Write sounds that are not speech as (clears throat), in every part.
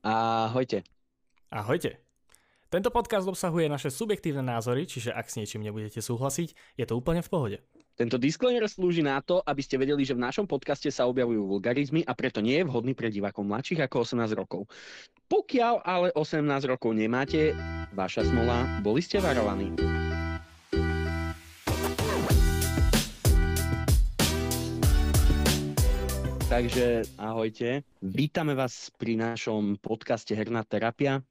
Ahojte. Ahojte. Tento podcast obsahuje naše subjektívne názory, čiže ak s niečím nebudete súhlasiť, je to úplne v pohode. Tento disclaimer slúži na to, aby ste vedeli, že v našom podcaste sa objavujú vulgarizmy a preto nie je vhodný pre divákov mladších ako 18 rokov. Pokiaľ ale 18 rokov nemáte, vaša smola, boli ste varovaní. Takže ahojte. Vítame vás pri našom podcaste Herná terapia,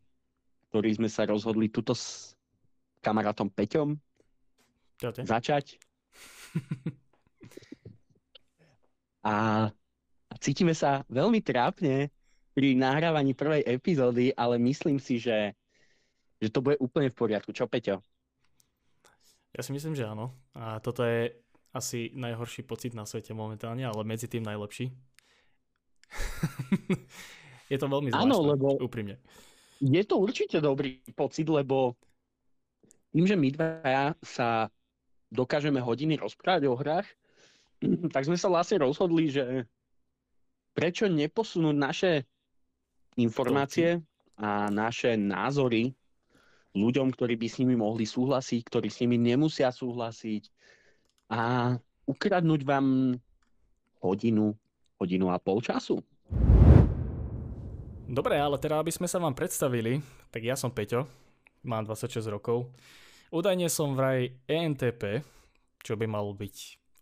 ktorý sme sa rozhodli tuto s kamarátom Peťom Čaute. začať. a, cítime sa veľmi trápne pri nahrávaní prvej epizódy, ale myslím si, že, že to bude úplne v poriadku. Čo, Peťo? Ja si myslím, že áno. A toto je asi najhorší pocit na svete momentálne, ale medzi tým najlepší. (laughs) je to veľmi zvláštne, Áno, lebo- úprimne. Je to určite dobrý pocit, lebo tým, že my dvaja sa dokážeme hodiny rozprávať o hrách, (clears throat) tak sme sa vlastne rozhodli, že prečo neposunúť naše informácie a naše názory ľuďom, ktorí by s nimi mohli súhlasiť, ktorí s nimi nemusia súhlasiť a ukradnúť vám hodinu, hodinu a pol času. Dobre, ale teda, aby sme sa vám predstavili, tak ja som Peťo, mám 26 rokov. Údajne som vraj ENTP, čo by malo byť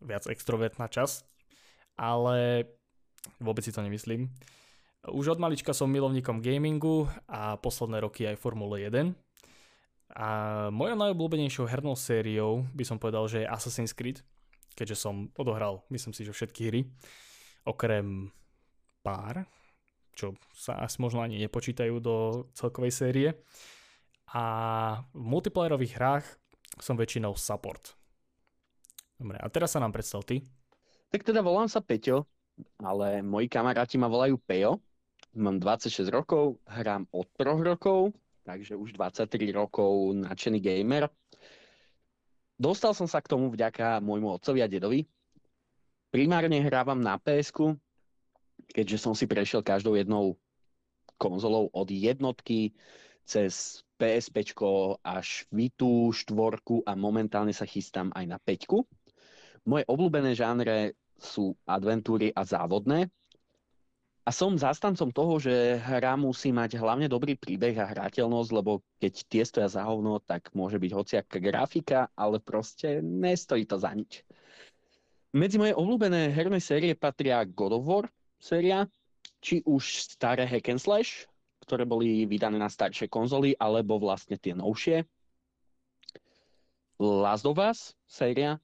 viac extrovertná časť, ale vôbec si to nemyslím. Už od malička som milovníkom gamingu a posledné roky aj Formule 1. A mojou najobľúbenejšou hernou sériou by som povedal, že je Assassin's Creed, keďže som odohral, myslím si, že všetky hry, okrem pár, čo sa asi možno ani nepočítajú do celkovej série. A v multiplayerových hrách som väčšinou support. Dobre, a teraz sa nám predstav ty. Tak teda volám sa Peťo, ale moji kamaráti ma volajú Pejo. Mám 26 rokov, hrám od 3 rokov, takže už 23 rokov nadšený gamer. Dostal som sa k tomu vďaka môjmu otcovi a dedovi. Primárne hrávam na ps keďže som si prešiel každou jednou konzolou od jednotky cez PSP až Vitu, štvorku a momentálne sa chystám aj na peťku. Moje obľúbené žánre sú adventúry a závodné. A som zastancom toho, že hra musí mať hlavne dobrý príbeh a hrateľnosť, lebo keď tie stoja za hovno, tak môže byť hociaká grafika, ale proste nestojí to za nič. Medzi moje obľúbené herné série patria God of War séria, či už staré hack and slash, ktoré boli vydané na staršie konzoly, alebo vlastne tie novšie. Last of Us séria,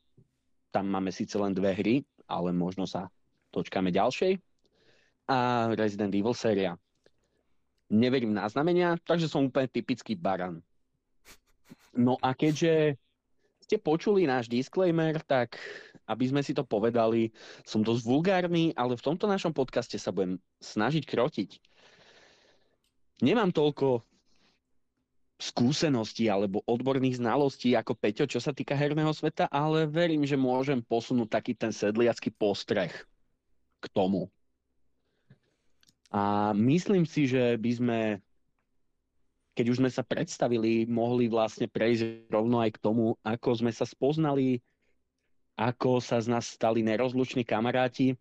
tam máme síce len dve hry, ale možno sa dočkáme ďalšej. A Resident Evil séria. Neverím na znamenia, takže som úplne typický baran. No a keďže ste počuli náš disclaimer, tak aby sme si to povedali, som dosť vulgárny, ale v tomto našom podcaste sa budem snažiť krotiť. Nemám toľko skúseností alebo odborných znalostí ako Peťo, čo sa týka herného sveta, ale verím, že môžem posunúť taký ten sedliacký postreh k tomu. A myslím si, že by sme, keď už sme sa predstavili, mohli vlastne prejsť rovno aj k tomu, ako sme sa spoznali, ako sa z nás stali nerozluční kamaráti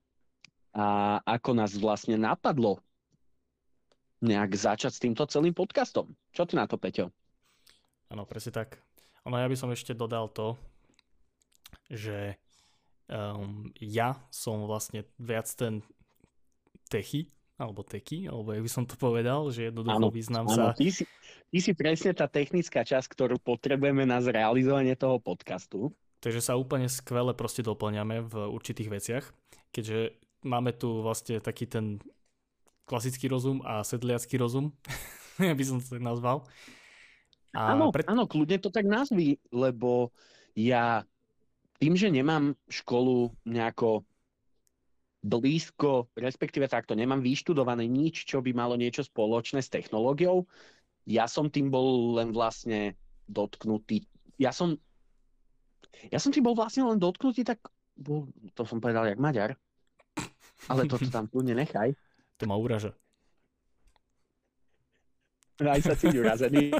a ako nás vlastne napadlo nejak začať s týmto celým podcastom. Čo ty na to, Peťo? Áno, presne tak. Ono ja by som ešte dodal to, že um, ja som vlastne viac ten techy, alebo teky, alebo jak by som to povedal, že jednoducho význam sa... Ty si, ty si presne tá technická časť, ktorú potrebujeme na zrealizovanie toho podcastu. Takže sa úplne skvele proste doplňame v určitých veciach, keďže máme tu vlastne taký ten klasický rozum a sedliacký rozum, (laughs) by som to tak nazval. A áno, pred... áno, kľudne to tak nazví, lebo ja tým, že nemám školu nejako blízko, respektíve takto, nemám vyštudované nič, čo by malo niečo spoločné s technológiou. Ja som tým bol len vlastne dotknutý. Ja som, ja som tým bol vlastne len dotknutý, tak bol, to som povedal jak Maďar. Ale toto tam kľudne nechaj. To ma uraža. Aj sa cítim urazený. (laughs)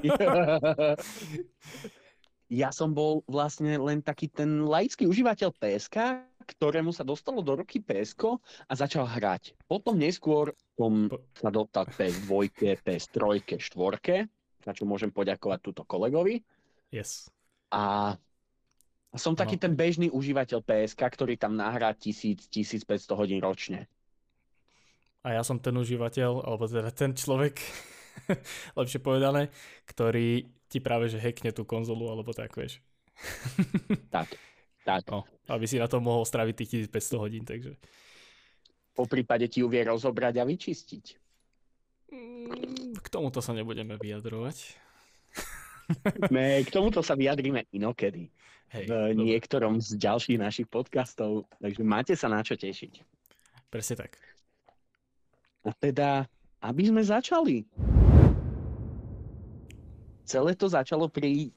ja som bol vlastne len taký ten laický užívateľ PSK, ktorému sa dostalo do ruky PSK a začal hrať. Potom neskôr som sa dostal k PS2, PS3, 4, za čo môžem poďakovať túto kolegovi. Yes. A a som taký ten bežný užívateľ PSK, ktorý tam nahrá 1000-1500 hodín ročne. A ja som ten užívateľ, alebo teda ten človek, (laughs) lepšie povedané, ktorý ti práve že hackne tú konzolu, alebo tak, vieš. (laughs) tak, tak. No, aby si na to mohol straviť tých 1500 hodín, takže. Po prípade ti ju vie rozobrať a vyčistiť. K tomuto sa nebudeme vyjadrovať. Ne, k tomuto sa vyjadríme inokedy. Hej, v dobre. niektorom z ďalších našich podcastov, takže máte sa na čo tešiť. Presne tak. A teda, aby sme začali. Celé to začalo pri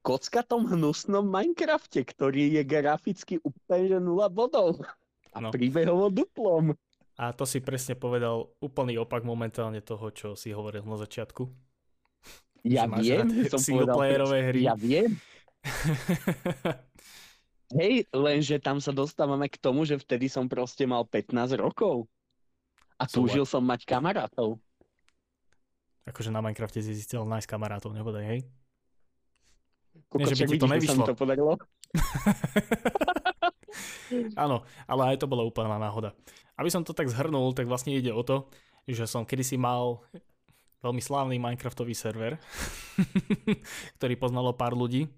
kockatom hnusnom Minecrafte, ktorý je graficky úplne 0 bodov. A no. príbehovo duplom. A to si presne povedal úplný opak momentálne toho, čo si hovoril na začiatku. Ja viem, som povedal, hry. Ja viem, (laughs) Hej, lenže tam sa dostávame k tomu, že vtedy som proste mal 15 rokov. A túžil som mať kamarátov. Akože na Minecrafte si zistil nájsť kamarátov, nebodaj, hej? Koko, Nie, že by ti to nevyšlo. To podarilo? (laughs) Áno, ale aj to bola úplná náhoda. Aby som to tak zhrnul, tak vlastne ide o to, že som kedysi mal veľmi slávny Minecraftový server, (laughs) ktorý poznalo pár ľudí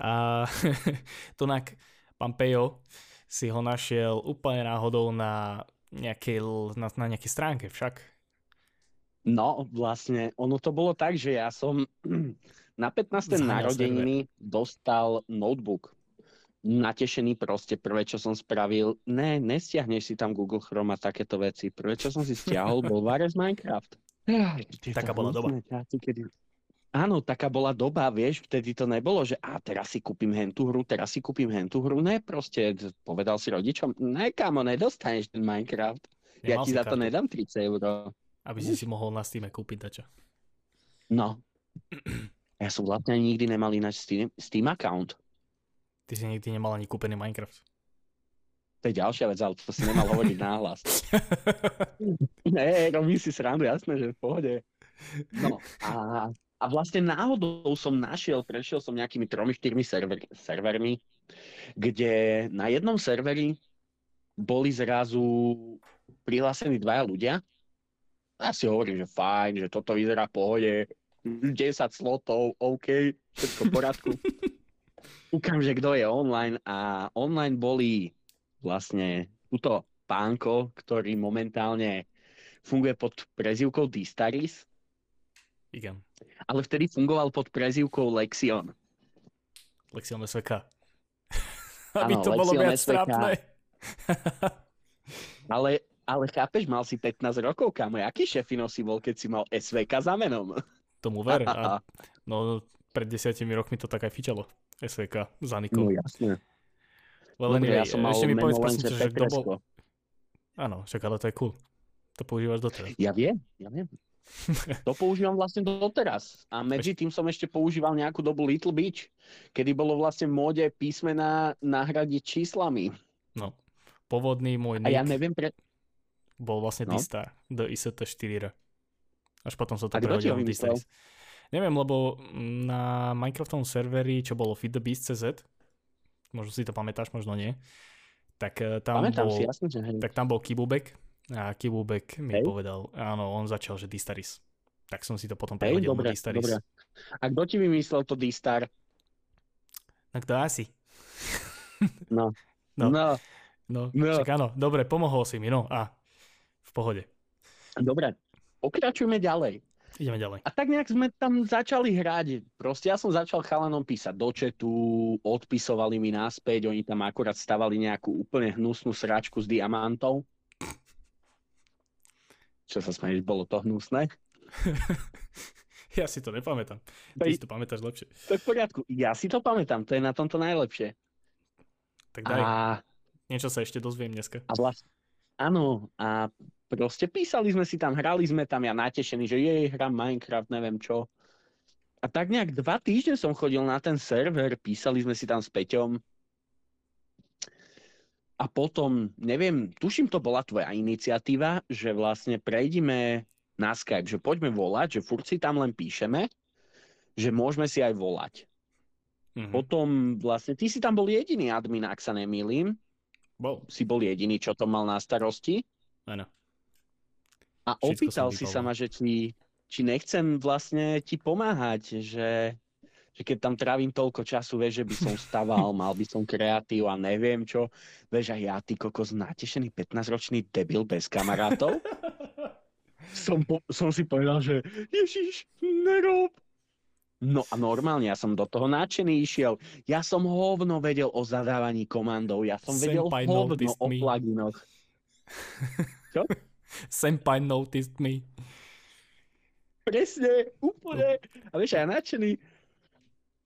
a (laughs) tunak pán Pejo si ho našiel úplne náhodou na nejakej, na, na nejakej stránke však. No, vlastne, ono to bolo tak, že ja som (clears throat) na 15. narodeniny dostal notebook. Natešený proste, prvé, čo som spravil, ne, nestiahneš si tam Google Chrome a takéto veci. Prvé, čo som si stiahol, bol Vares Minecraft. Taká bola doba. Časy, kedy Áno, taká bola doba, vieš, vtedy to nebolo, že a teraz si kúpim hentú hru, teraz si kúpim hentú hru. Ne, proste povedal si rodičom, ne, kamo, nedostaneš ten Minecraft. Nemal ja ti za to nedám 30 eur. Aby si si mohol na Steam kúpiť dačo. No. Ja som vlastne nikdy nemal ináč Steam, Steam account. Ty si nikdy nemal ani kúpený Minecraft. To je ďalšia vec, ale to si nemal hovoriť náhlas. (laughs) ne, robím si srandu, jasné, že v pohode. No a a vlastne náhodou som našiel, prešiel som nejakými tromi, štyrmi server, servermi, kde na jednom serveri boli zrazu prihlásení dvaja ľudia. Ja si hovorím, že fajn, že toto vyzerá pohode, 10 slotov, OK, všetko v poriadku. (laughs) Ukám, že kto je online a online boli vlastne túto pánko, ktorý momentálne funguje pod prezivkou Distaris. Igen ale vtedy fungoval pod prezývkou Lexion. Lexion SVK. (laughs) Aby to Lexion bolo viac trápne. (laughs) ale, ale chápeš, mal si 15 rokov, kamo. Aký šefino si bol, keď si mal SVK za menom? (laughs) Tomu ver. A, no, pred desiatimi rokmi to tak aj fičalo. SVK za Nikou. No jasne. Well, Dobre, ja som mal ešte mi povedz, prosím, že kto bol... Áno, však ale to je cool. To používaš doteraz. Ja viem, ja viem. To používam vlastne doteraz. A (laughs) medzi tým som ešte používal nejakú dobu Little Beach, kedy bolo vlastne v móde písmena nahradiť číslami. No, povodný môj nick A ja neviem pre... bol vlastne no. Distar, The IST 4 Až potom sa to prehodilo Distar. Neviem, lebo na Minecraftovom serveri, čo bolo FeedTheBeast.cz, možno si to pamätáš, možno nie, tak eh, tam Pamätám bol, si, jasne, že hej. tak tam bol Kibubek, a Kibubek mi Hej. povedal, áno, on začal, že Distaris. Tak som si to potom prehodil dobre, na Distaris. Dobre. A kto ti vymyslel to Distar? No kto asi? No. (laughs) No. No. no. no. Však áno, dobre, pomohol si mi, no a v pohode. Dobre, pokračujeme ďalej. Ideme ďalej. A tak nejak sme tam začali hrať. Proste ja som začal chalanom písať do četu, odpisovali mi náspäť, oni tam akurát stavali nejakú úplne hnusnú sračku s diamantov. Čo sa smeješ, bolo to hnusné? (laughs) ja si to nepamätám. Ty si to pamätáš lepšie. To je v poriadku. Ja si to pamätám, to je na tomto najlepšie. Tak daj. A... Niečo sa ešte dozviem dneska. A vlastne, áno, a proste písali sme si tam, hrali sme tam, ja natešený, že jej, hram Minecraft, neviem čo. A tak nejak dva týždne som chodil na ten server, písali sme si tam s Peťom. A potom, neviem, tuším, to bola tvoja iniciatíva, že vlastne prejdime na Skype, že poďme volať, že furt si tam len píšeme, že môžeme si aj volať. Mhm. Potom vlastne, ty si tam bol jediný admin, ak sa nemýlim. Bol, Si bol jediný, čo to mal na starosti. áno. A Všetko opýtal si sa ma, že či, či nechcem vlastne ti pomáhať, že, že keď tam trávim toľko času, vieš, že by som (laughs) staval, mal by som kreatív a neviem čo. Vieš, a ja, ty kokos, natešený 15-ročný debil bez kamarátov. (laughs) som, po, som si povedal, že Ježiš, nerob. No a normálne, ja som do toho nadšený išiel. Ja som hovno vedel o zadávaní komandov, ja som vedel Senpai hovno noticed o pluginoch. (laughs) Senpai noticed me. Presne, úplne. A vieš, a ja nadšený.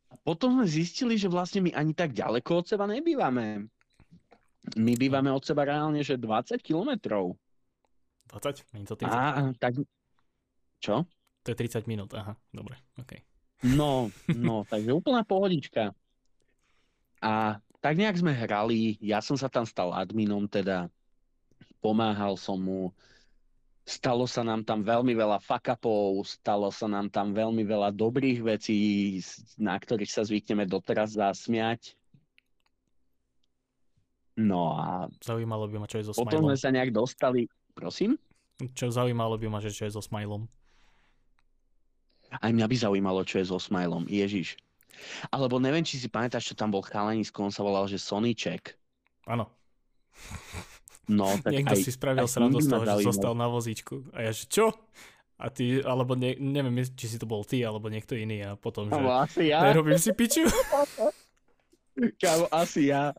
A potom sme zistili, že vlastne my ani tak ďaleko od seba nebývame. My bývame od seba reálne, že 20 kilometrov. 20? Není to 30? A tak... Čo? To je 30 minút, aha, dobre, okej. No, no, (laughs) takže úplná pohodička. A tak nejak sme hrali, ja som sa tam stal adminom, teda pomáhal som mu. Stalo sa nám tam veľmi veľa fuck upov, stalo sa nám tam veľmi veľa dobrých vecí, na ktorých sa zvykneme doteraz zasmiať. No a Zaujímalo by ma, čo je so potom sme sa nejak dostali, prosím? Čo zaujímalo by ma, že čo je so Smilom. Aj mňa by zaujímalo, čo je so Smilom. Ježiš. Alebo neviem, či si pamätáš, čo tam bol chalanisko, on sa volal, že Soniček. Áno, (laughs) No, (laughs) tak niekto aj, si spravil aj srandu z toho, že zostal na vozíčku. A ja, že čo? A ty, alebo ne, neviem, či si to bol ty, alebo niekto iný a potom, že Kámo, asi ja. nerobím si piču (laughs) Kámo, asi ja.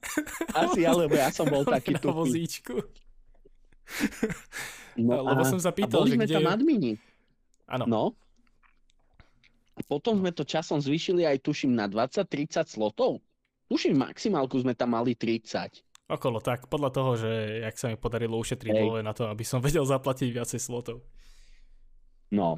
Asi ja, lebo ja som bol (laughs) taký na tupý. vozíčku. No Lebo a- som sa a pýtal, boli že sme kde tam admini. Áno, No. A potom sme to časom zvýšili aj tuším na 20-30 slotov. Tuším, maximálku sme tam mali 30. okolo tak, podľa toho, že jak sa mi podarilo ušetriť Hej. dlhové na to, aby som (laughs) vedel zaplatiť viacej slotov. No.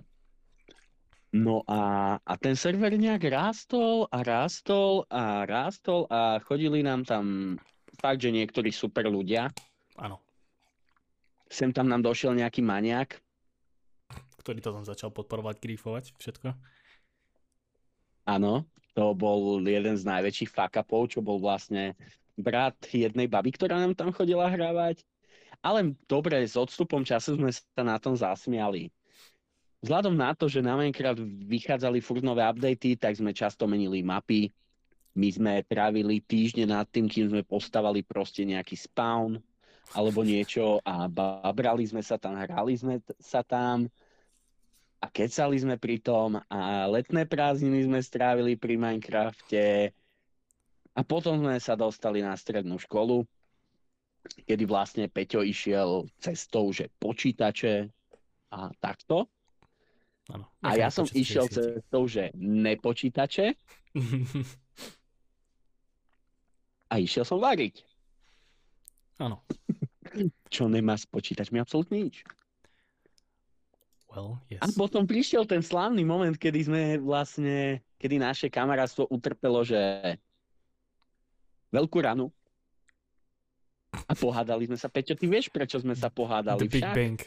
No a, a ten server nejak rástol a rástol a rástol a chodili nám tam fakt, že niektorí super ľudia. Áno, Sem tam nám došiel nejaký maniak. ktorý to tam začal podporovať, grifovať, všetko. Áno, to bol jeden z najväčších fuck čo bol vlastne brat jednej baby, ktorá nám tam chodila hrávať. Ale dobre, s odstupom času sme sa na tom zasmiali. Vzhľadom na to, že na Minecraft vychádzali furt nové updaty, tak sme často menili mapy. My sme trávili týždne nad tým, kým sme postavali proste nejaký spawn alebo niečo a babrali sme sa tam, hrali sme sa tam a kecali sme pri tom a letné prázdniny sme strávili pri Minecrafte a potom sme sa dostali na strednú školu, kedy vlastne Peťo išiel cestou, že počítače a takto. Áno. A ja som išiel cestou, že nepočítače a išiel som variť. Áno. (laughs) Čo nemá s počítačmi absolútne nič. Well, yes. A potom prišiel ten slávny moment, kedy sme vlastne, kedy naše kamarátstvo utrpelo, že veľkú ranu. A pohádali sme sa. Peťo, ty vieš, prečo sme sa pohádali The Big však? Bang.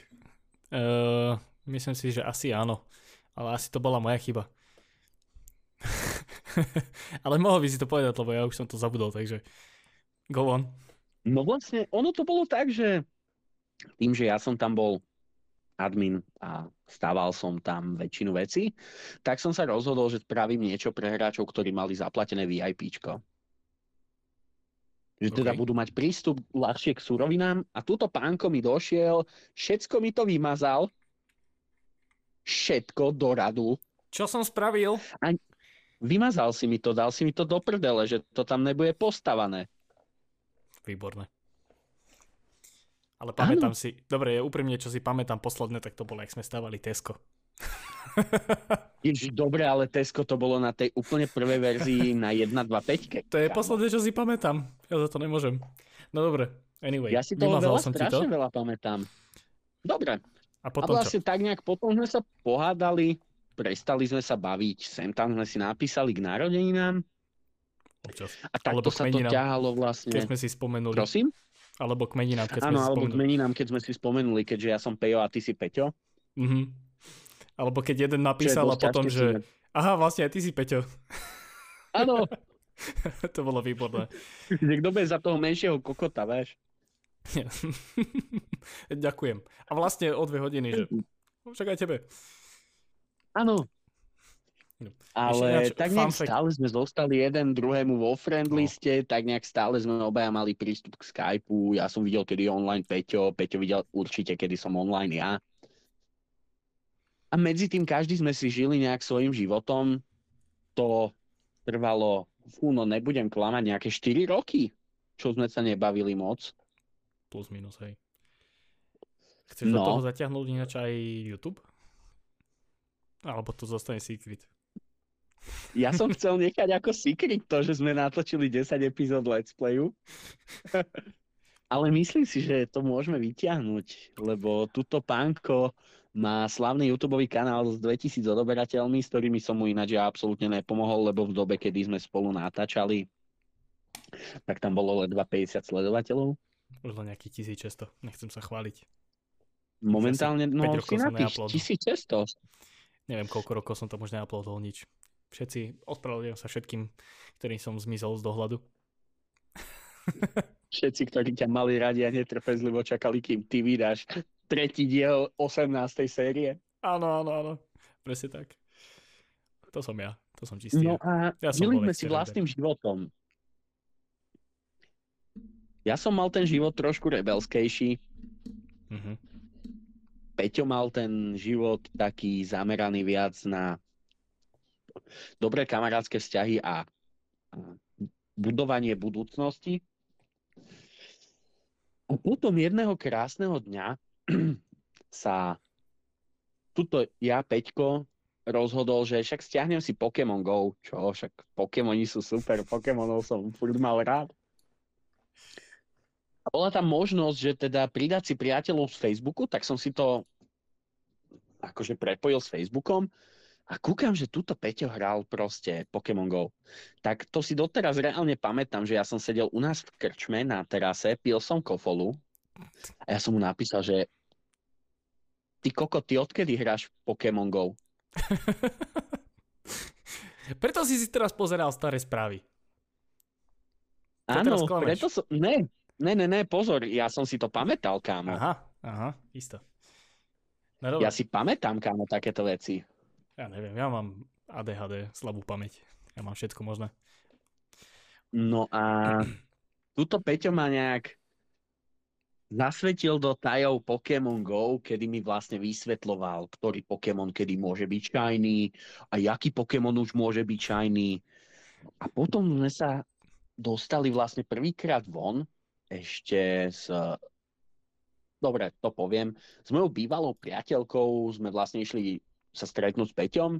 Uh, myslím si, že asi áno. Ale asi to bola moja chyba. (laughs) Ale mohol by si to povedať, lebo ja už som to zabudol, takže go on. No vlastne, ono to bolo tak, že tým, že ja som tam bol admin a stával som tam väčšinu vecí, tak som sa rozhodol, že spravím niečo pre hráčov, ktorí mali zaplatené VIPčko. Že teda OK. budú mať prístup ľahšie k surovinám a túto pánko mi došiel, všetko mi to vymazal, všetko do radu, Čo som spravil? vymazal si mi to, dal si mi to do prdele, že to tam nebude postavané. Výborné. Ale pamätám si, dobre, úprimne, čo si pamätám posledné, tak to bolo, jak sme stavali Tesco. (laughs) Ježiš, dobre, ale Tesco to bolo na tej úplne prvej verzii na 1.2.5. To je posledné, čo si pamätám. Ja za to nemôžem. No dobre, anyway, Ja si toho veľa, som ti to. strašne veľa pamätám. Dobre. A A potom čo? vlastne tak nejak potom sme sa pohádali, prestali sme sa baviť, sem tam sme si napísali k narodeninám Občas. a takto sa to ťahalo Keď vlastne. sme si spomenuli. Prosím? Alebo k meninám, keď sme Áno, si alebo k spomenuli. meninám, keď sme si spomenuli, keďže ja som Pejo a ty si Peťo. Mhm. Alebo keď jeden napísal a potom, že aha, vlastne aj ty si Peťo. (laughs) Áno, (laughs) to bolo výborné. že kto bude za toho menšieho kokota, vieš? (laughs) Ďakujem. A vlastne o dve hodiny, že však aj tebe. Áno. No. Ale Ešte tak nejak fact. stále sme zostali jeden druhému vo friend No. liste, tak nejak stále sme obaja mali prístup k Skypeu. Ja som videl, kedy je online Peťo, Peťo videl určite, kedy som online ja. A medzi tým každý sme si žili nejak svojim životom. To trvalo, fú, no nebudem klamať, nejaké 4 roky, čo sme sa nebavili moc. Plus minus, hej. Chceš do No. toho zatiahnuť ináč aj YouTube? Alebo to zostane secret? Ja som (laughs) chcel nechať ako secret to, že sme natočili 10 epizód Let's Playu. (laughs) Ale myslím si, že to môžeme vyťahnuť, lebo tuto pánko má slavný YouTube kanál s 2000 odoberateľmi, s ktorými som mu ináč ja absolútne nepomohol, lebo v dobe, kedy sme spolu natáčali, tak tam bolo ledva 50 sledovateľov. Už len nejaký 1600, nechcem sa chváliť. Momentálne, no si na tých neuploadol. 1600. Neviem, koľko rokov som tam už neuploadol nič. Všetci, ospravedlňujem sa všetkým, ktorým som zmizol z dohľadu. Všetci, ktorí ťa mali radi a netrpezlivo čakali, kým ty vydáš tretí diel 18. série. Áno, áno, áno. Presne tak. To som ja. To som čistý. No a Ja sme si vlastným životom. Ja som mal ten život trošku rebelskejší. Mhm. Peťo mal ten život taký zameraný viac na dobré kamarátske vzťahy a a budovanie budúcnosti. A potom jedného krásneho dňa sa tuto ja, Peťko, rozhodol, že však stiahnem si Pokémon Go. Čo, však Pokémoni sú super, Pokémonov som furt mal rád. A bola tam možnosť, že teda pridať si priateľov z Facebooku, tak som si to akože prepojil s Facebookom a kúkam, že túto Peťo hral proste Pokémon Go. Tak to si doteraz reálne pamätám, že ja som sedel u nás v krčme na terase, pil som kofolu a ja som mu napísal, že ty koko, ty odkedy hráš Pokémon Go? (laughs) Preto si si teraz pozeral staré správy. To Áno, preto som... Ne, ne, ne, ne, pozor, ja som si to pamätal, kámo. Aha, aha, isto. No Ja si pamätám, kámo, takéto veci. ja neviem, ja mám ADHD, slabú pamäť. Ja mám všetko možné. No a (clears throat) tuto Peťo ma nejak zasvetil do tajov Pokémon Go, kedy mi vlastne vysvetloval, ktorý Pokémon kedy môže byť shiny a jaký Pokémon už môže byť shiny. A potom sme sa dostali vlastne prvýkrát von ešte s dobre, to poviem, s mojou bývalou priateľkou sme vlastne išli sa stretnúť s Peťom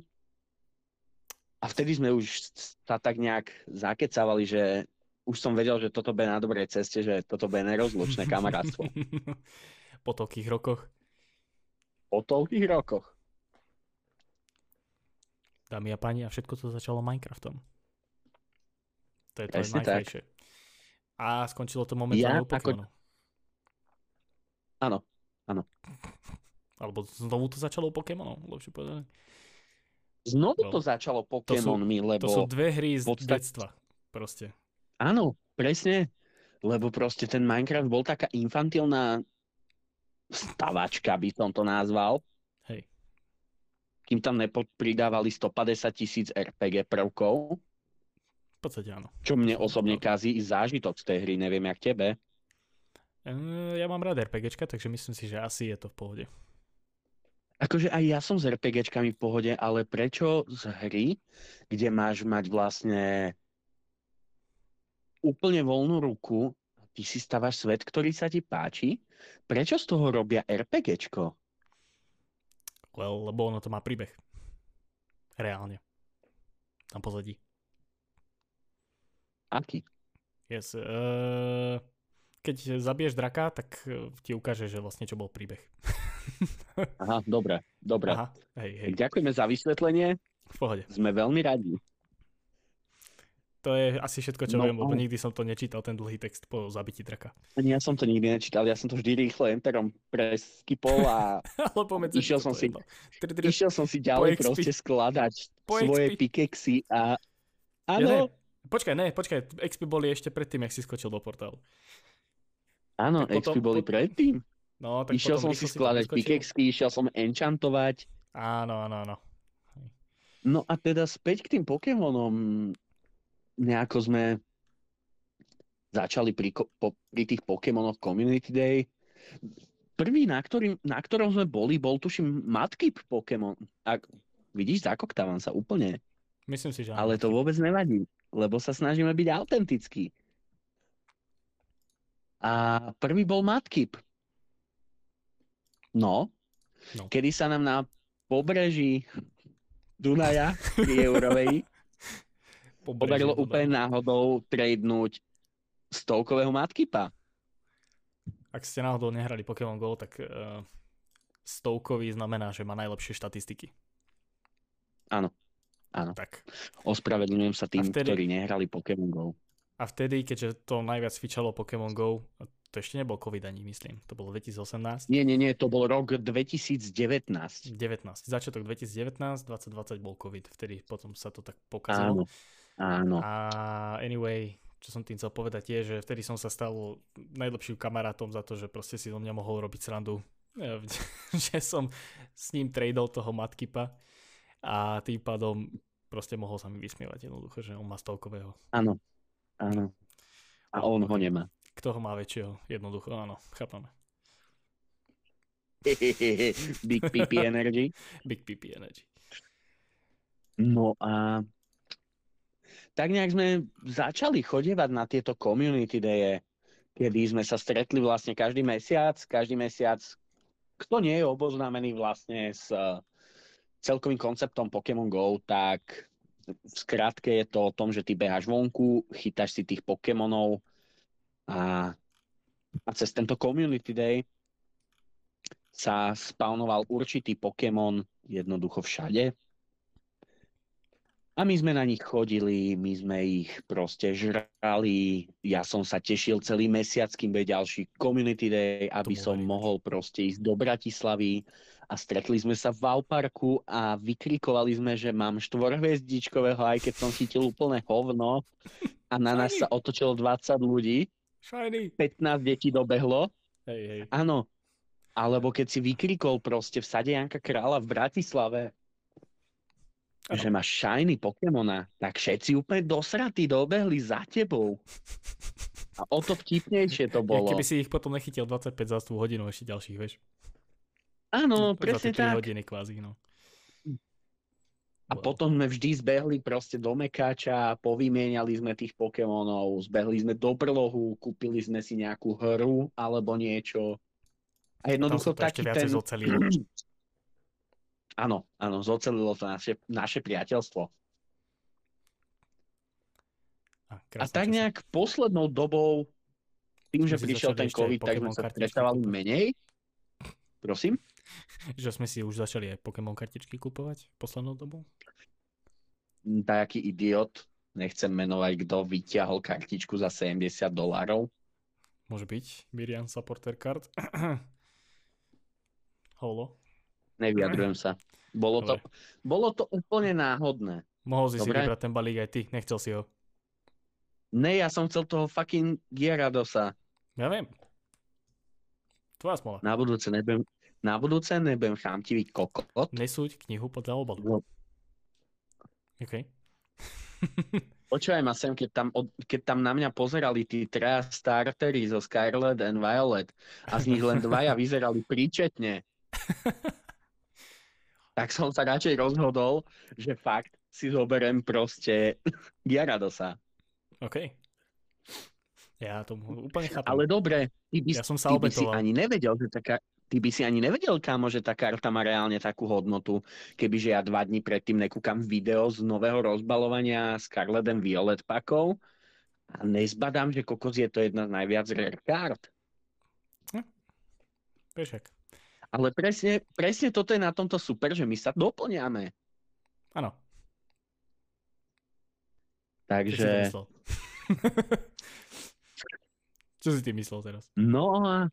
a vtedy sme už sa tak nejak zakecávali, že už som vedel, že toto bude na dobrej ceste, že toto bude nerozlučné (laughs) kamarátstvo. po toľkých rokoch. Po toľkých rokoch. Dámy a páni, a všetko to začalo Minecraftom. To je to Presne tak. najkrajšie. A skončilo to momentálne Ja u Pokémonov. Áno. (laughs) Alebo znovu to začalo u Pokémonov, lepšie povedané. Znovu No. to začalo Pokémonmi, lebo... To sú dve hry z podstate- detstva. Proste. Áno, presne. Lebo proste ten Minecraft bol taká infantilná stavačka, by som to nazval. Hej. Kým tam nepridávali 150 tisíc RPG prvkov, V podstate áno. čo mne osobne kazí zážitok z tej hry, neviem jak tebe. Ja mám rád RPGčka, takže myslím si, že asi je to v pohode. Akože aj ja som s RPGčkami v pohode, ale prečo z hry, kde máš mať vlastne úplne voľnú ruku, ty si stavaš svet, ktorý sa ti páči, prečo z toho robia RPGčko? Well, lebo ono to má príbeh. Reálne. Tam pozadí. Aký? Yes. Uh, keď zabiješ draka, tak eh, ti ukáže, že vlastne čo bol príbeh. Aha, dobre, dobre. Aha, hej, hej, ďakujeme za vysvetlenie, v pohode. sme veľmi radi. To je asi všetko, čo No, viem, lebo nikdy som to nečítal, ten dlhý text po zabití draka. Ani ja som to nikdy nečítal, ja som to vždy rýchlo enterom preskipol a (laughs) Išiel som si- išiel som si ďalej proste skladať Po svoje pikexy a áno, počkaj, ne, počkaj, XP boli ešte predtým, jak si skočil do portálu. áno, Tak potom- XP boli predtým. No, tak Išiel som si skladať pikexky, išiel som enchantovať. Áno, áno, áno. No a teda späť k tým Pokémonom. Nejako sme začali pri, po, pri tých Pokémonoch Community Day. Prvý, na, ktorý, na ktorom sme boli, bol tuším Matkip Pokémon. A vidíš, zakoktávam sa úplne. Myslím si, že. Ale to vôbec nevadí, lebo sa snažíme byť autentickí. A prvý bol Matkip. No, No. kedy sa nám na pobreží Dunaja (laughs) pri Eurovej podarilo Dunaja. úplne náhodou tradenúť stovkového Matkipa. Ak ste náhodou nehrali Pokémon GO, tak uh, stovkový znamená, že má najlepšie štatistiky. Áno, áno. Tak. Ospravedlňujem sa tým, vtedy- ktorí nehrali Pokémon GO. A vtedy, keďže to najviac fičalo Pokémon GO, to ešte nebol COVID ani, myslím. To bolo 2018. Nie, nie, nie, to bol rok 2019. 19. Začiatok 2019, 2020 bol COVID. Vtedy potom sa to tak pokazilo. Áno, áno. A anyway, čo som tým chcel povedať je, že vtedy som sa stal najlepším kamarátom za to, že proste si do mňa mohol robiť srandu. (laughs) Že som s ním tradol toho matkipa a tým pádom proste mohol sa mi vysmievať jednoducho, že on má stovkového. Áno, áno. A on ho nemá. Kto ho má väčšieho? Jednoducho, áno, chápame. (laughs) Big PP Energy. Big PP Energy. No a tak nejak sme začali chodievať na tieto community daye, kedy sme sa stretli vlastne každý mesiac, každý mesiac, kto nie je oboznámený vlastne s eh, celkovým konceptom Pokémon GO, tak v skratke je to o tom, že ty beháš vonku, chytáš si tých Pokémonov a, a cez tento community day sa spawnoval určitý Pokémon jednoducho všade. A my sme na nich chodili, my sme ich proste žrali. Ja som sa tešil celý mesiac, kým bude ďalší community day, aby som mohol proste ísť do Bratislavy. A stretli sme sa v Vauparku a vykrikovali sme, že mám štvorhviezdičkového, aj keď som chytil úplne hovno. A na nás sa otočilo 20 ľudí, Shiny! 15 detí dobehlo. Hej, hej. Áno. Alebo keď si vykrikol proste v sade Janka Krála v Bratislave, Áno. že máš shiny Pokémona, tak všetci úplne dosratí dobehli za tebou. A o to vtipnejšie to (laughs) Ja, bolo. keby si ich potom nechytil 25 za tú hodinu ešte ďalších, vieš. Áno, za presne tie 3 tak. hodiny kvázi, no. A potom sme vždy zbehli proste do Mekáča, povymieniali sme tých Pokémonov, zbehli sme do Brlohu, kúpili sme si nejakú hru alebo niečo. A jednoducho taký ten... zocelilo. (clears throat) Áno, áno, zocelilo to naše, naše priateľstvo. A, A tak nejak poslednou dobou, tým, že prišiel ten COVID, tak sme sa stretávali menej. Prosím? Že sme si už začali aj Pokémon kartičky kupovať poslednou dobou. Mm, Taký idiot, nechcem menovať, kto vyťahol kartičku za 70 dolárov. Môže byť. Miriam Supporter Card. (clears throat) Holo. Nevyjadrujem sa. Bolo to, bolo to úplne náhodné. Mohol si Dobre. si vybrať ten balík aj ty. Nechcel si ho. Ne, ja som chcel toho fucking Gyaradosa. Ja viem. Tvoja smola. Na budúce nebudem, na budúce nebudem chamtivý kokot. Nesúď knihu podľa obalu. No, OK. (laughs) Počúvaj ma sem, keď tam, od, keď tam na mňa pozerali tí traja startery zo Scarlet and Violet a z nich len dvaja vyzerali príčetne. (laughs) tak som sa radšej rozhodol, že fakt si zoberiem proste (laughs) Gyaradosa. OK. Ja tomu úplne chápem. Ale dobre, ty by, Ja som sa ty by si ani nevedel, že taká, ty by si ani nevedel, kámo, že tá karta má reálne takú hodnotu, kebyže ja dva dní predtým nekúkam video z nového rozbalovania Scarlet and Violet pakov a nezbadám, že kokos je to jedna z najviac rare kart. Vieš ak. Ale presne, presne toto je na tomto super, že my sa doplňame. Áno. Čo si Takže, to myslel? (laughs) Čo si ty myslel teraz? no a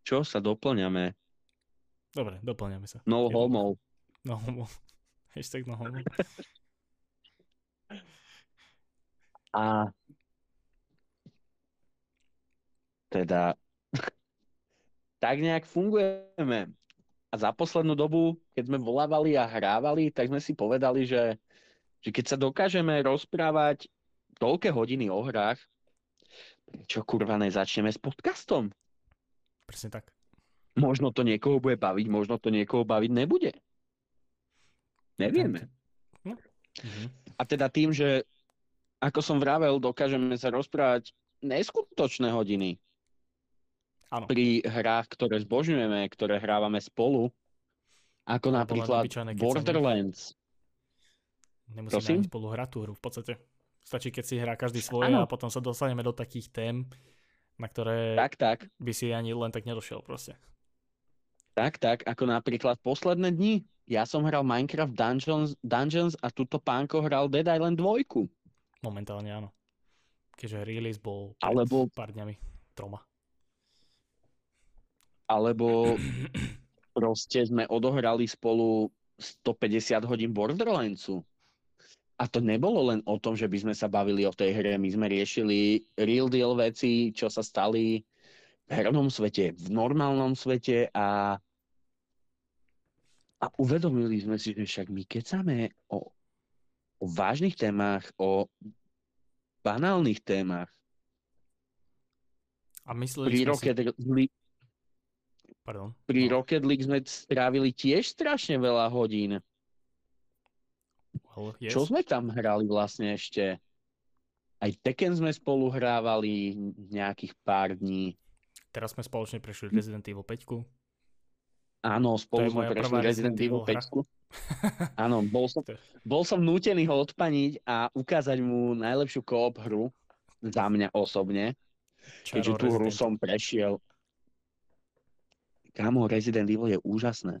čo sa doplňame? Dobre, doplňame sa. No Jedno. homo. No homo. (laughs) Hashtag no homo. A teda tak nejak fungujeme. A za poslednú dobu, keď sme volávali a hrávali, tak sme si povedali, že, že keď sa dokážeme rozprávať toľké hodiny o hrách, prečo kurva nezačneme s podcastom? Presne tak. Možno to niekoho bude baviť, možno to niekoho baviť nebude. Nevieme. Mhm. A teda tým, že ako som vravel, dokážeme sa rozprávať neskutočné hodiny Áno. pri hrách, ktoré zbožňujeme, ktoré hrávame spolu, ako len napríklad. Borderlands. Nemusíme Prosím? ani spolu hrať tú hru v podstate. Stačí, keď si hrá každý svoje Áno. a potom sa dostaneme do takých tém, na ktoré Tak, tak, by si ani len tak nedošiel proste. tak, tak, ako napríklad posledné dni. Ja som hral Minecraft Dungeons, Dungeons a tuto pánko hral Dead Island 2. Momentálne áno. Keďže release bol pred Alebo- pár dňami, troma. Alebo proste sme odohrali spolu 150 hodín Borderlandsu. A to nebolo len o tom, že by sme sa bavili o tej hre. My sme riešili real deal veci, čo sa stali v hernom svete, v normálnom svete a, a uvedomili sme si, že však my kecame o, o vážnych témach, o banálnych témach. A mysleli Pri sme Rocket, si... Pardon. pri no, Rocket League sme strávili tiež strašne veľa hodín. well, yes. Čo sme tam hrali vlastne ešte? Aj Tekken sme spolu hrávali nejakých pár dní. Teraz sme spoločne prešli Resident Evil 5. Áno, spolu sme prešli Resident Evil Evil hra. 5. (laughs) Áno, bol som, bol som nútený ho odpaniť a ukázať mu najlepšiu koop hru za mňa osobne, keďže Čaro tú hru som prešiel. Kamo, Resident Evil je úžasné.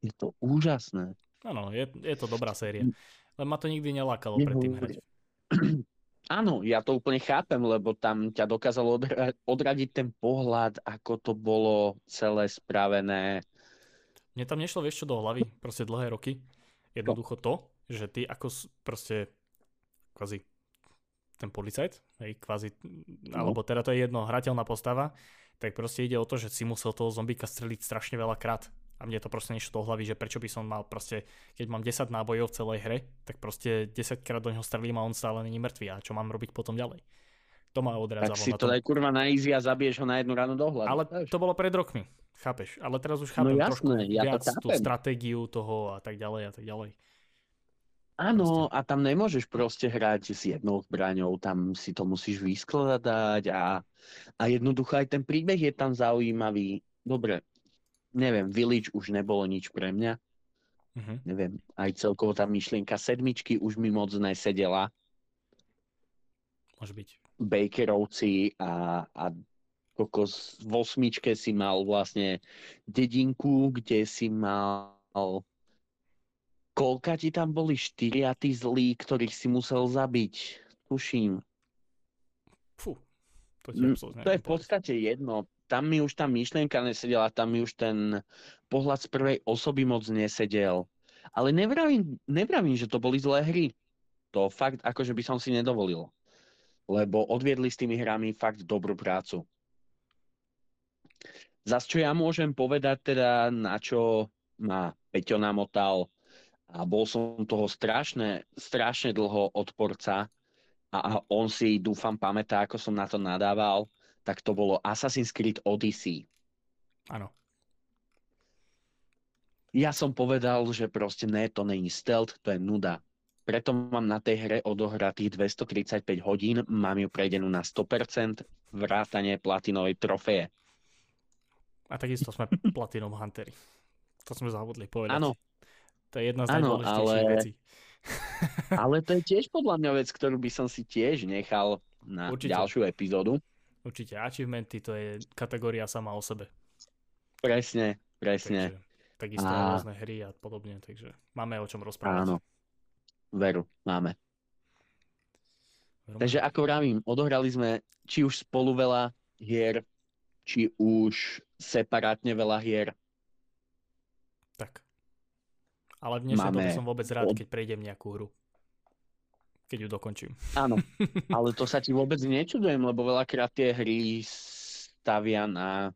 Je to úžasné. Áno, je, je to dobrá séria. Len ma to nikdy nelákalo Nehovor. predtým hrať. (clears throat) Áno, ja to úplne chápem, lebo tam ťa dokázalo odra- odradiť ten pohľad, ako to bolo celé spravené. Mne tam nešlo vieš čo do hlavy, proste dlhé roky. Jednoducho to, že ty ako proste kvázi ten policajt, hej, kvázi, No. alebo teda to je jedno, hrateľná postava, tak proste ide o to, že si musel toho zombíka streliť strašne veľa krát. A mne to proste nešlo do hlavy, že prečo by som mal proste, keď mám 10 nábojov v celej hre, tak proste 10 krát do neho strelím a on stále není mŕtvý. A čo mám robiť potom ďalej? To ma Tak odrádzalo si na to daj kurva na easy a zabiješ ho na jednu ránu do hlavy. Ale to bolo pred rokmi, chápeš? Ale teraz už No chápem trošku jasné, ja to viac tú chápem. stratégiu toho a tak ďalej a tak ďalej. Áno, a tam nemôžeš proste hrať s jednou zbraňou, tam si to musíš vyskladať a, a jednoducho aj ten príbeh je tam zaujímavý. Dobre, neviem, Village už nebolo nič pre mňa, Mhm. neviem, aj celkovo tá myšlienka sedmičky už mi moc nesedela. Môže byť. Bakerovci a, a kokos v osmičke si mal vlastne dedinku, kde si mal koľka ti tam boli štyria tí zlí, ktorých si musel zabiť, tuším. Fú, to Mm, To je v podstate jedno. Tam mi už tá myšlienka nesedela, tam mi už ten pohľad z prvej osoby moc nesedel. Ale nevravím, nevravím, že to boli zlé hry. To fakt akože by som si nedovolil. Lebo odviedli s tými hrami fakt dobrú prácu. Zas čo ja môžem povedať teda, na čo ma Peťo namotal a bol som toho strašne, strašne dlho odporca a, a on si dúfam pamätá, ako som na to nadával, tak to bolo Assassin's Creed Odyssey. Áno. Ja som povedal, že proste ne, to není stealth, to je nuda. Preto mám na tej hre odohratých 235 hodín, mám ju prejdenú na 100%, vrátanie platinovej trofeje. A takisto sme (laughs) Platinum Huntery. To sme zabudli povedať. Áno, To je jedna z Áno, najdôležitejších ale- vecí. (laughs) ale to je tiež podľa mňa vec, ktorú by som si tiež nechal na Určite. ďalšiu epizódu. Určite achievementy to je kategória sama o sebe. Presne, presne. Takže takisto A- rôzne hry a podobne, takže máme o čom rozprávať. Áno. Veru, máme. Veru, Takže ako vravím, odohrali sme či už spolu veľa hier, či už separátne veľa hier. Tak. Ale v dnešnej dobe Máme som vôbec rád, keď prejdem nejakú hru. Keď ju dokončím. Áno, (laughs) ale to sa ti vôbec nečudujem, lebo veľakrát tie hry stavia na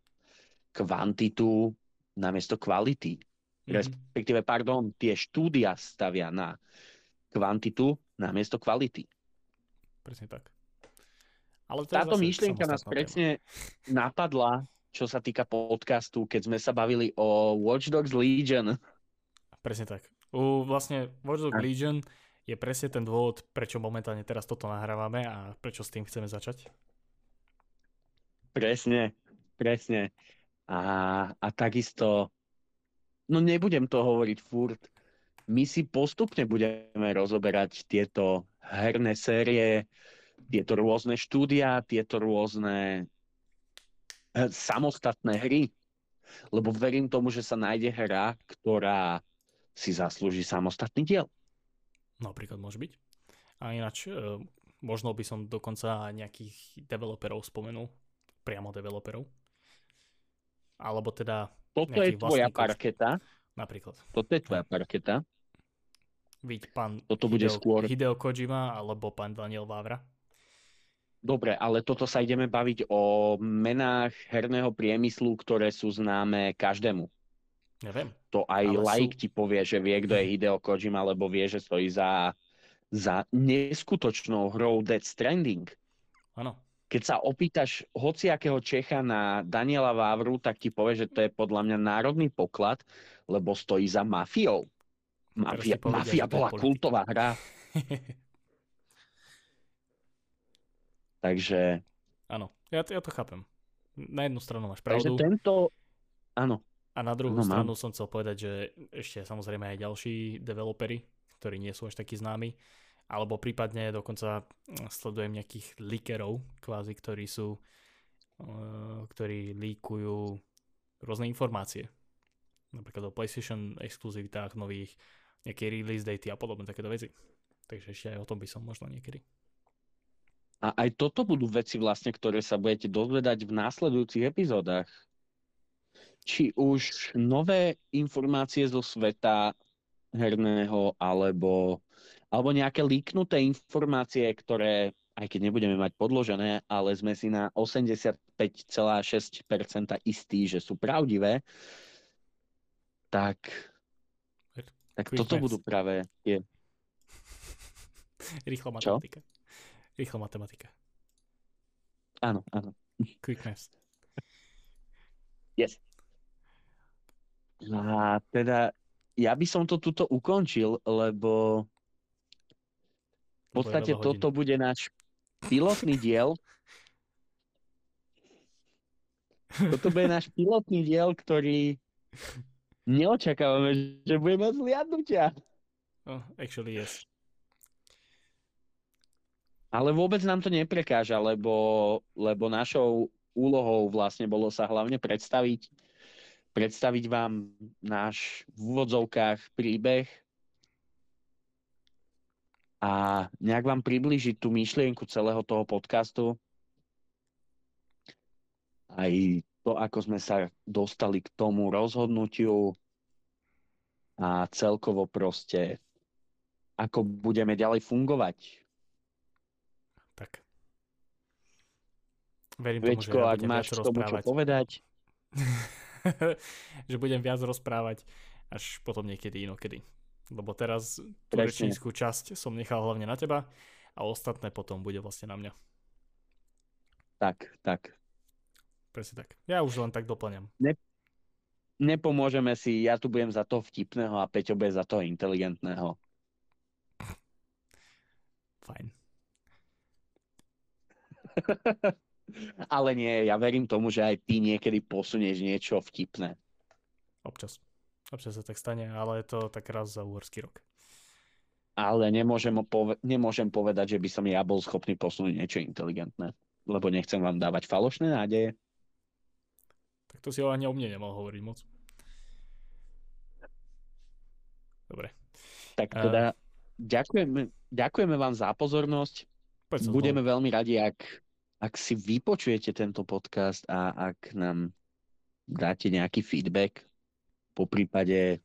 kvantitu namiesto kvality. Mhm. Respektíve, pardon, tie štúdia stavia na kvantitu namiesto kvality. Presne tak. Ale to Táto myšlienka nás presne napadla, čo sa týka podcastu, keď sme sa bavili o Watch Dogs Legion. Presne tak. U vlastne Watch Dogs Legion je presne ten dôvod, prečo momentálne teraz toto nahrávame a prečo s tým chceme začať. Presne, presne. A, a takisto, no nebudem to hovoriť furt, my si postupne budeme rozoberať tieto herné série, tieto rôzne štúdia, tieto rôzne eh, samostatné hry. Lebo verím tomu, že sa nájde hra, ktorá si zaslúži samostatný diel. Napríklad môže byť. A ináč, e, možno by som dokonca nejakých developerov spomenul. Priamo developerov. Alebo teda Toto je tvoja vlastníkov. parketa. napríklad Toto je tvoja parketa. byť pán Toto bude Hideo, skôr Hideo Kojima alebo pán Daniel Vávra. Dobre, ale toto sa ideme baviť o menách herného priemyslu, ktoré sú známe každému. Neviem. To aj Ale sú- laik ti povie, že vie, kto je Hideo Kojima, lebo vie, že stojí za, za neskutočnou hrou Dead Stranding. Áno. Keď sa opýtaš hociakého Čecha na Daniela Vávru, tak ti povie, že to je podľa mňa národný poklad, lebo stojí za mafiou. Mafia, povedia, mafia bola politik. kultová hra, (laughs) takže, Áno, ja, ja to chápem. Na jednu stranu máš takže pravdu tento... Áno, a na druhú No, mám. stranu som chcel povedať, že ešte samozrejme aj ďalší developery, ktorí nie sú až takí známi, alebo prípadne dokonca sledujem nejakých leakerov, kvázi, ktorí sú, eh, ktorí líkujú rôzne informácie. Napríklad o PlayStation exkluzivitách nových, nejaké release daty a podobné takéto veci. Takže ešte aj o tom by som možno niekedy. A aj toto budú veci vlastne, ktoré sa budete dozvedať v následujúcich epizódach. Či už nové informácie zo sveta herného, alebo, alebo nejaké líknuté informácie, ktoré, aj keď nebudeme mať podložené, ale sme si na 85,6% istí, že sú pravdivé, tak, tak Quick toto maths. budú práve tie (laughs) Rýchla Čo? matematika. Rýchla matematika. Áno, áno. Quick maths. Yes. A teda ja by som to tuto ukončil, lebo v podstate toto bude náš pilotný (laughs) diel. Toto bude náš pilotný diel, ktorý neočakávame, že bude mať zliadnutia. Oh, actually yes. Ale vôbec nám to neprekáža, lebo, lebo našou úlohou vlastne bolo sa hlavne predstaviť, predstaviť vám náš v úvodzovkách príbeh a nejak vám približiť tú myšlienku celého toho podcastu. Aj to, ako sme sa dostali k tomu rozhodnutiu a celkovo proste, ako budeme ďalej fungovať. Tak. Verím tomu, že ak máš k tomu čo povedať, (laughs) (laughs) že budem viac rozprávať až potom niekedy inokedy. Lebo teraz tú rečníckú časť som nechal hlavne na teba a ostatné potom bude vlastne na mňa. tak, tak. Presne tak. Ja už len tak doplňam. Nepomôžeme si, ja tu budem za toho vtipného a Peťo bude za toho inteligentného. Fajn. (laughs) Ale nie, ja verím tomu, že aj ty niekedy posunieš niečo vtipné. Občas. Občas sa tak stane, ale je to tak raz za úhorský rok. Ale nemôžem, pove- nemôžem povedať, že by som ja bol schopný posunúť niečo inteligentné. Lebo nechcem vám dávať falošné nádeje. Tak to si ho ani o mne nemal hovoriť moc. Dobre. Tak teda uh, ďakujeme, ďakujeme vám za pozornosť. Budeme veľmi radi, ak, ak si vypočujete tento podcast a ak nám dáte nejaký feedback. Po prípade,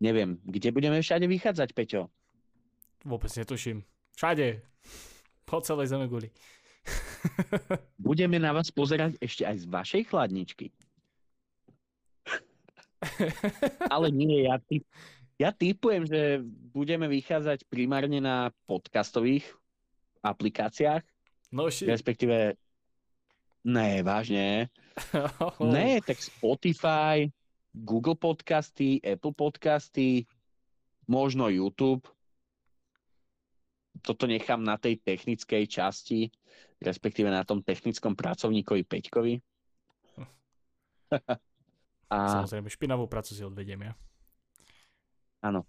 neviem, kde budeme všade vychádzať, Peťo? Vôbec netuším. Všade. Po celej guli. (laughs) Budeme na vás pozerať ešte aj z vašej chladničky. (laughs) Ale nie, ja, typ, ja typujem, že budeme vychádzať primárne na podcastových aplikáciách. No ši... Respektíve, ne, vážne. (laughs) Ne, tak Spotify, Google podcasty, Apple podcasty, možno YouTube. Toto nechám na tej technickej časti, respektíve na tom technickom pracovníkovi Peťkovi. (laughs) A... Samozrejme, špinavú prácu si odvediem ja. Áno.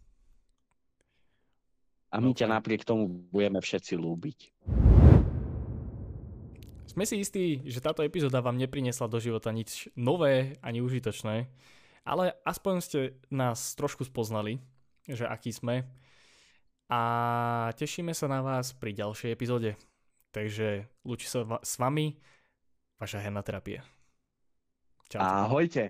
A my okay. ťa napriek tomu budeme všetci lúbiť. Sme si istí, že táto epizóda vám neprinesla do života nič nové ani užitočné, ale aspoň ste nás trošku spoznali, že aký sme. A tešíme sa na vás pri ďalšej epizóde. Takže lúči sa s vami vaša herná terapia. Čaute. Ahojte.